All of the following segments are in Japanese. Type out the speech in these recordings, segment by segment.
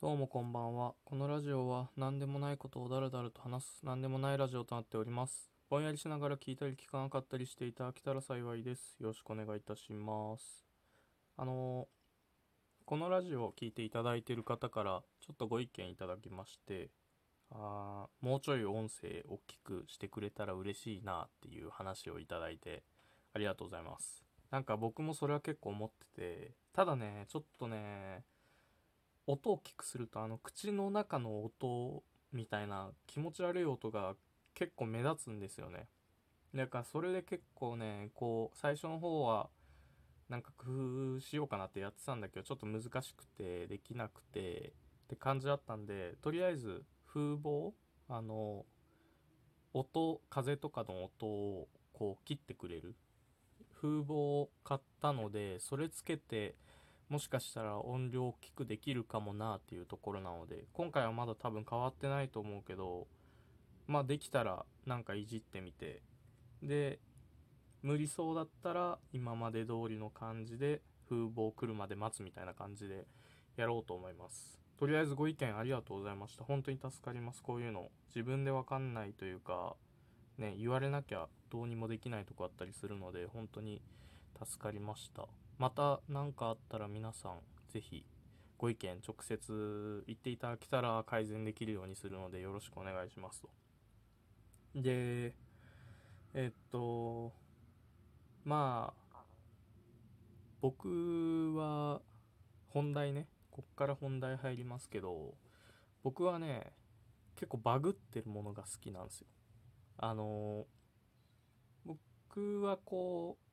どうもこんばんは。このラジオは何でもないことをだらだらと話す何でもないラジオとなっております。ぼんやりしながら聞いたり聞かなかったりしていただけたら幸いです。よろしくお願いいたします。あのーこのラジオを聞いていただいている方からちょっとご意見いただきまして、あもうちょい音声大きくしてくれたら嬉しいなっていう話をいただいてありがとうございます。なんか僕もそれは結構思ってて、ただね、ちょっとね、音を大きくするとあの口の中の音みたいな気持ち悪い音が結構目立つんですよね。だからそれで結構ねこう最初の方はなんか工夫しようかなってやってたんだけどちょっと難しくてできなくてって感じだったんでとりあえず風防あの音風とかの音をこう切ってくれる。風防を買ったのでそれつけてもしかしたら音量大きくできるかもなっていうところなので今回はまだ多分変わってないと思うけどまあできたらなんかいじってみてで無理そうだったら今まで通りの感じで風防来るまで待つみたいな感じでやろうと思います。とりあえずご意見ありがとうございました。本当に助かります。こういうの。自分でわかんないというかね言われなきゃどうにもできないとこあったりするので本当に助かりました。また何かあったら皆さんぜひご意見直接言っていただけたら改善できるようにするのでよろしくお願いしますと。でえっとまあ僕は本題ねこっから本題入りますけど僕はね結構バグってるものが好きなんですよ。あの僕はこう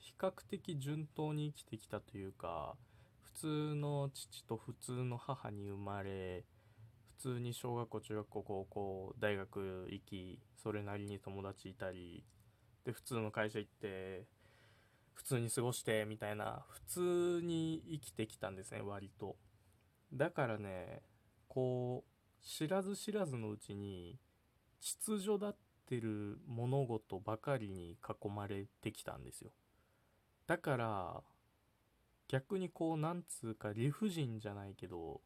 比較的順当に生きてきたというか普通の父と普通の母に生まれ普通に小学校中学校高校大学行きそれなりに友達いたりで普通の会社行って普通に過ごしてみたいな普通に生きてきたんですね割と。だからねこう知らず知らずのうちに秩序だってる物事ばかりに囲まれてきたんですよ。だから逆にこうなんつうか理不尽じゃないけど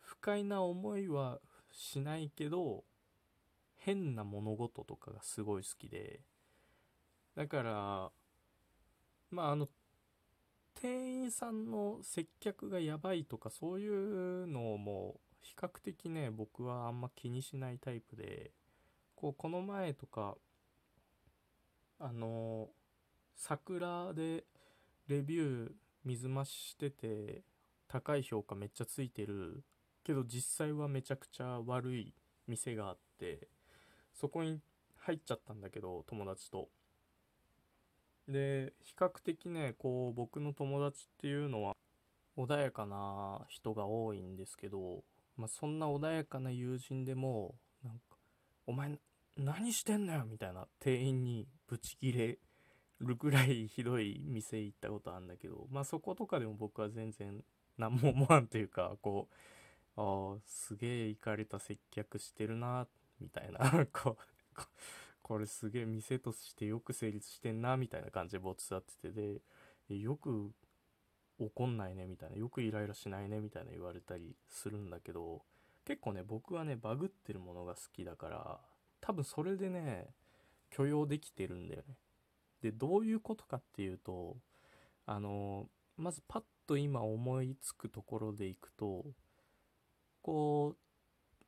不快な思いはしないけど変な物事とかがすごい好きで。だからまああの店員さんの接客がやばいとかそういうのも比較的ね僕はあんま気にしないタイプでこうこの前とかあの桜でレビュー水増ししてて高い評価めっちゃついてるけど実際はめちゃくちゃ悪い店があってそこに入っちゃったんだけど友達と。で比較的ねこう僕の友達っていうのは穏やかな人が多いんですけど、まあ、そんな穏やかな友人でもなんか「お前何してんのよ」みたいな店員にブチギレるぐらいひどい店行ったことあるんだけどまあそことかでも僕は全然何も思わんというかこうああすげえ行かれた接客してるなみたいな こうこれすげえ店としてよく成立してんなみたいな感じでぼつっててでよく怒んないねみたいなよくイライラしないねみたいな言われたりするんだけど結構ね僕はねバグってるものが好きだから多分それでね許容できてるんだよね。でどういうことかっていうとあのまずパッと今思いつくところでいくとこ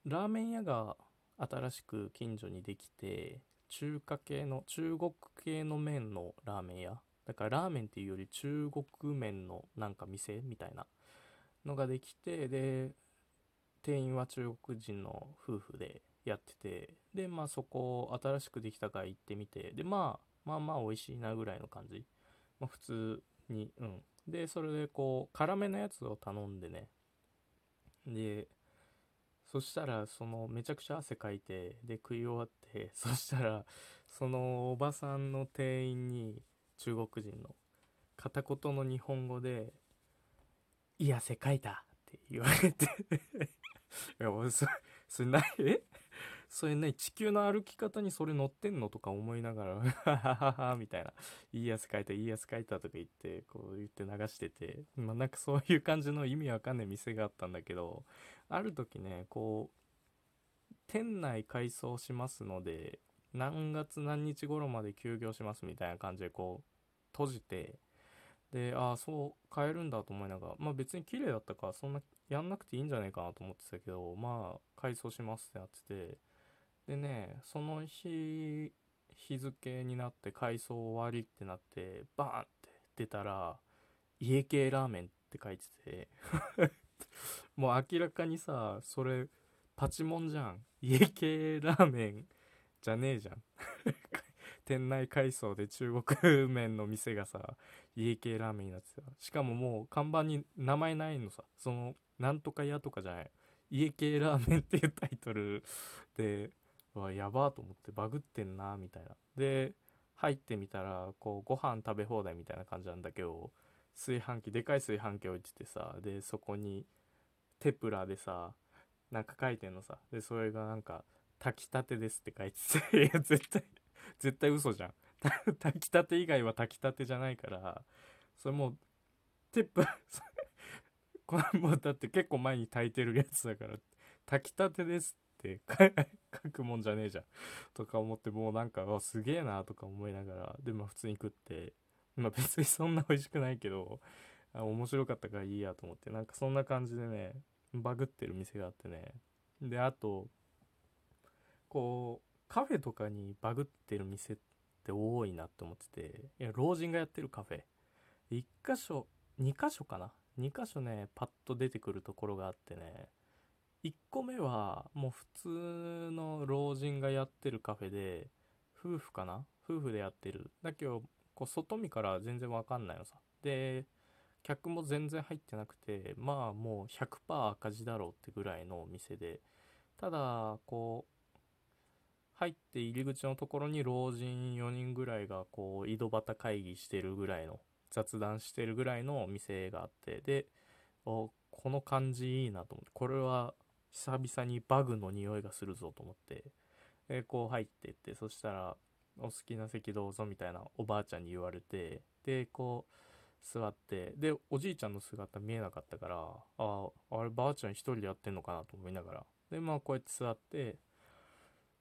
うラーメン屋が新しく近所にできて中華系の中国系の麺のラーメン屋。だからラーメンっていうより中国麺のなんか店みたいなのができてで店員は中国人の夫婦でやっててでまあそこ新しくできたから行ってみてでまあまあまあ美味しいなぐらいの感じ、まあ、普通にうん。でそれでこう辛めのやつを頼んでね。でそしたらそのめちゃくちゃ汗かいてで食い終わって そしたらそのおばさんの店員に中国人の片言の日本語で「いい汗かいた」って言われて。いや俺そそれなえ？そういうね地球の歩き方にそれ乗ってんの？とか思いながら「はははは」みたいな「いいやつ書いたいいやつ書いた」とか言ってこう言って流しててまあなんかそういう感じの意味わかんない店があったんだけどある時ねこう店内改装しますので何月何日頃まで休業しますみたいな感じでこう閉じてでああそう変えるんだと思いながらまあ別に綺麗だったからそんなやんなくていいんじゃないかなと思ってたけどまあ改装しますってなっててでねその日日付になって改装終わりってなってバーンって出たら家系ラーメンって書いてて もう明らかにさそれパチモンじゃん。家系ラーメンじゃねえじゃん。店内改装で中国麺の店がさ家系ラーメンになってた。しかももう看板に名前ないのさ。そのなんとか屋とかじゃない。家系ラーメンっていうタイトルでわやばーと思ってバグってんなみたいな。で入ってみたらこうご飯食べ放題みたいな感じなんだけど炊飯器でかい炊飯器置いててさでそこにテプラでさなんか書いてんのさ。でそれがなんか炊きたてですって書いてて いや絶対絶対嘘じゃん。炊きたて以外は炊きたてじゃないからそれもうテプラこれもうだって結構前に炊いてるやつだから炊きたてですって書くもんじゃねえじゃんとか思ってもうなんかすげえなとか思いながらでまあ普通に食ってまあ別にそんな美味しくないけど面白かったからいいやと思ってなんかそんな感じでねバグってる店があってね。であとこうカフェとかにバグってる店って多いなって思ってていや老人がやってるカフェ。1箇所2箇所かな？2箇所ねパッと出てくるところがあってね。1個目はもう普通の老人がやってるカフェで夫婦かな？夫婦でやってる。だけどこう外見から全然わかんないのさ。で客も全然入ってなくてまあもう100%赤字だろうってぐらいのお店で。ただこう入って入り口のところに老人4人ぐらいがこう井戸端会議してるぐらいの雑談してるぐらいのお店があって。でおこの感じいいなと思って。これは久々にバグの匂いがするぞと思ってでこう入ってってそしたら「お好きな席どうぞ」みたいなおばあちゃんに言われてでこう座ってでおじいちゃんの姿見えなかったからあああればあちゃん一人でやってんのかなと思いながらでまあこうやって座って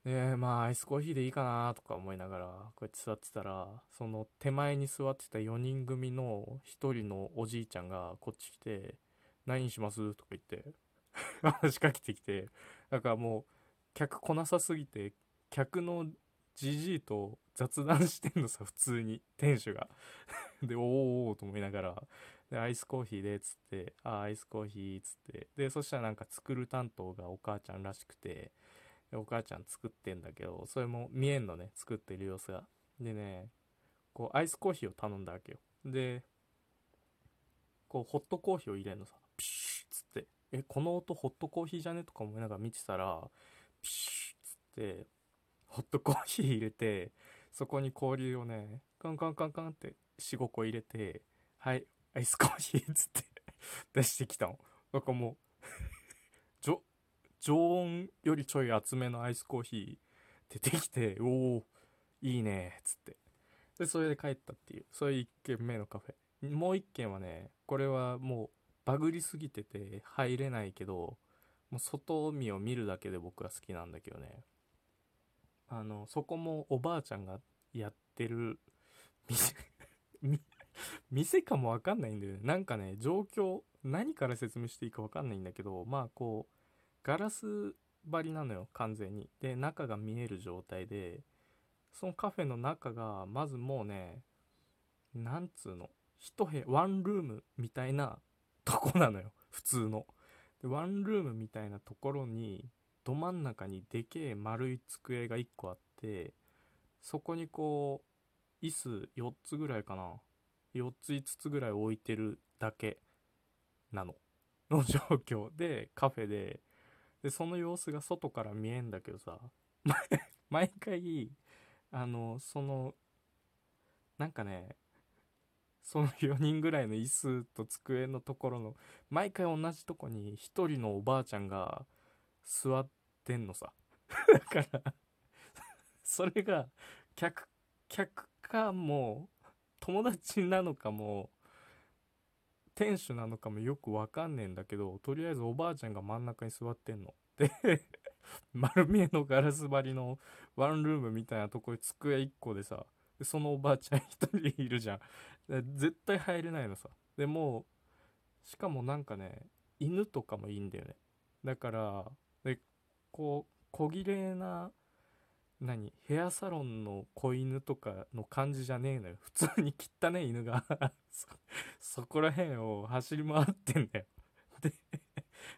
でまあアイスコーヒーでいいかなとか思いながらこうやって座ってたらその手前に座ってた4人組の1人のおじいちゃんがこっち来て「何にします?」とか言って 話しかけてきてだからもう客来なさすぎて客のじじいと雑談してんのさ普通に店主が。でおーおーと思いながら。でアイスコーヒーでっつってあアイスコーヒーっつって。でそしたらなんか作る担当がお母ちゃんらしくてお母ちゃん作ってんだけどそれも見えんのね作ってる様子が。でねこうアイスコーヒーを頼んだわけよ。でこうホットコーヒーを入れんのさ。えこの音ホットコーヒーじゃね？とか思いながら見てたらピシュッつってホットコーヒー入れてそこに氷をねカンカンカンカンって45個入れてはいアイスコーヒーつって 出してきたの。なんかもう 常温よりちょい厚めのアイスコーヒー出てきておおいいねつって。でそれで帰ったっていう。そういう1軒目のカフェ。もう1軒はねこれはもうバグりすぎてて入れないけどもう外見を見るだけで僕は好きなんだけどね。あのそこもおばあちゃんがやってる店 店かもわかんないんだよね。なんかね状況何から説明していいかわかんないんだけどまあこうガラス張りなのよ完全に。で中が見える状態でそのカフェの中がまずもうねなんつうの一部屋ワンルームみたいなとこなのよ。普通の。でワンルームみたいなところにど真ん中にでけえ丸い机が1個あってそこにこう椅子4つぐらいかな。4つ5つぐらい置いてるだけなの。の状況。でカフェで。でその様子が外から見えんだけどさ 毎回あのそのなんかねその4人ぐらいの椅子と机のところの毎回同じとこに1人のおばあちゃんが座ってんのさ。だからそれが客客かも友達なのかも店主なのかもよくわかんねえんだけどとりあえずおばあちゃんが真ん中に座ってんの。で 丸見えのガラス張りのワンルームみたいなとこに机1個でさそのおばあちゃん 1人いるじゃん。絶対入れないのさ。でもしかもなんかね犬とかもいいんだよね。だからでこう小綺麗な何ヘアサロンの子犬とかの感じじゃねえのよ。普通に汚ね犬がそ そこら辺を走り回ってんだよ。で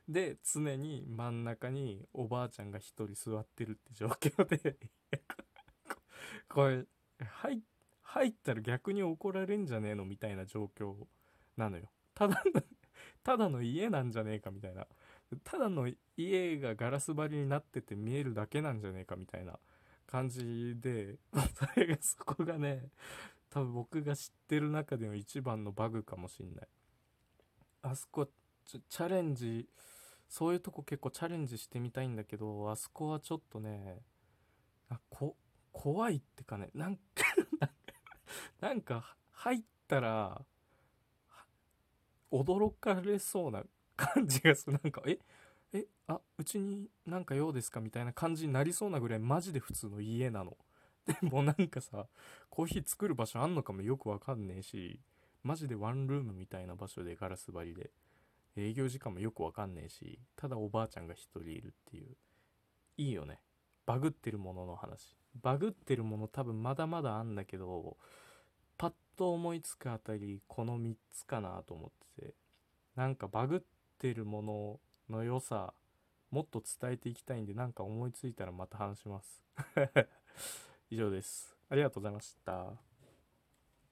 で常に真ん中におばあちゃんが一人座ってるって状況で。こ れ入入ったら逆に怒られんじゃねえのみたいな状況なのよ。ただの ただの家なんじゃねえかみたいな。ただの家がガラス張りになってて見えるだけなんじゃねえかみたいな感じで それがそこがね多分僕が知ってる中での一番のバグかもしんない。あそこチャレンジそういうとこ結構チャレンジしてみたいんだけどあそこはちょっとねあこ怖いってかねなんか なんか入ったら驚かれそうな感じがする。なんかええあうちになんか用ですかみたいな感じになりそうなぐらいマジで普通の家なの。でもなんかさコーヒー作る場所あんのかもよくわかんねえしマジでワンルームみたいな場所でガラス張りで営業時間もよくわかんねえしただおばあちゃんが一人いるっていう。いいよね。バグってるものの話。バグってるもの多分まだまだあんだけどパッと思いつくあたりこの3つかなと思ってて。なんかバグってるものの良さもっと伝えていきたいんでなんか思いついたらまた話します。以上です。ありがとうございました。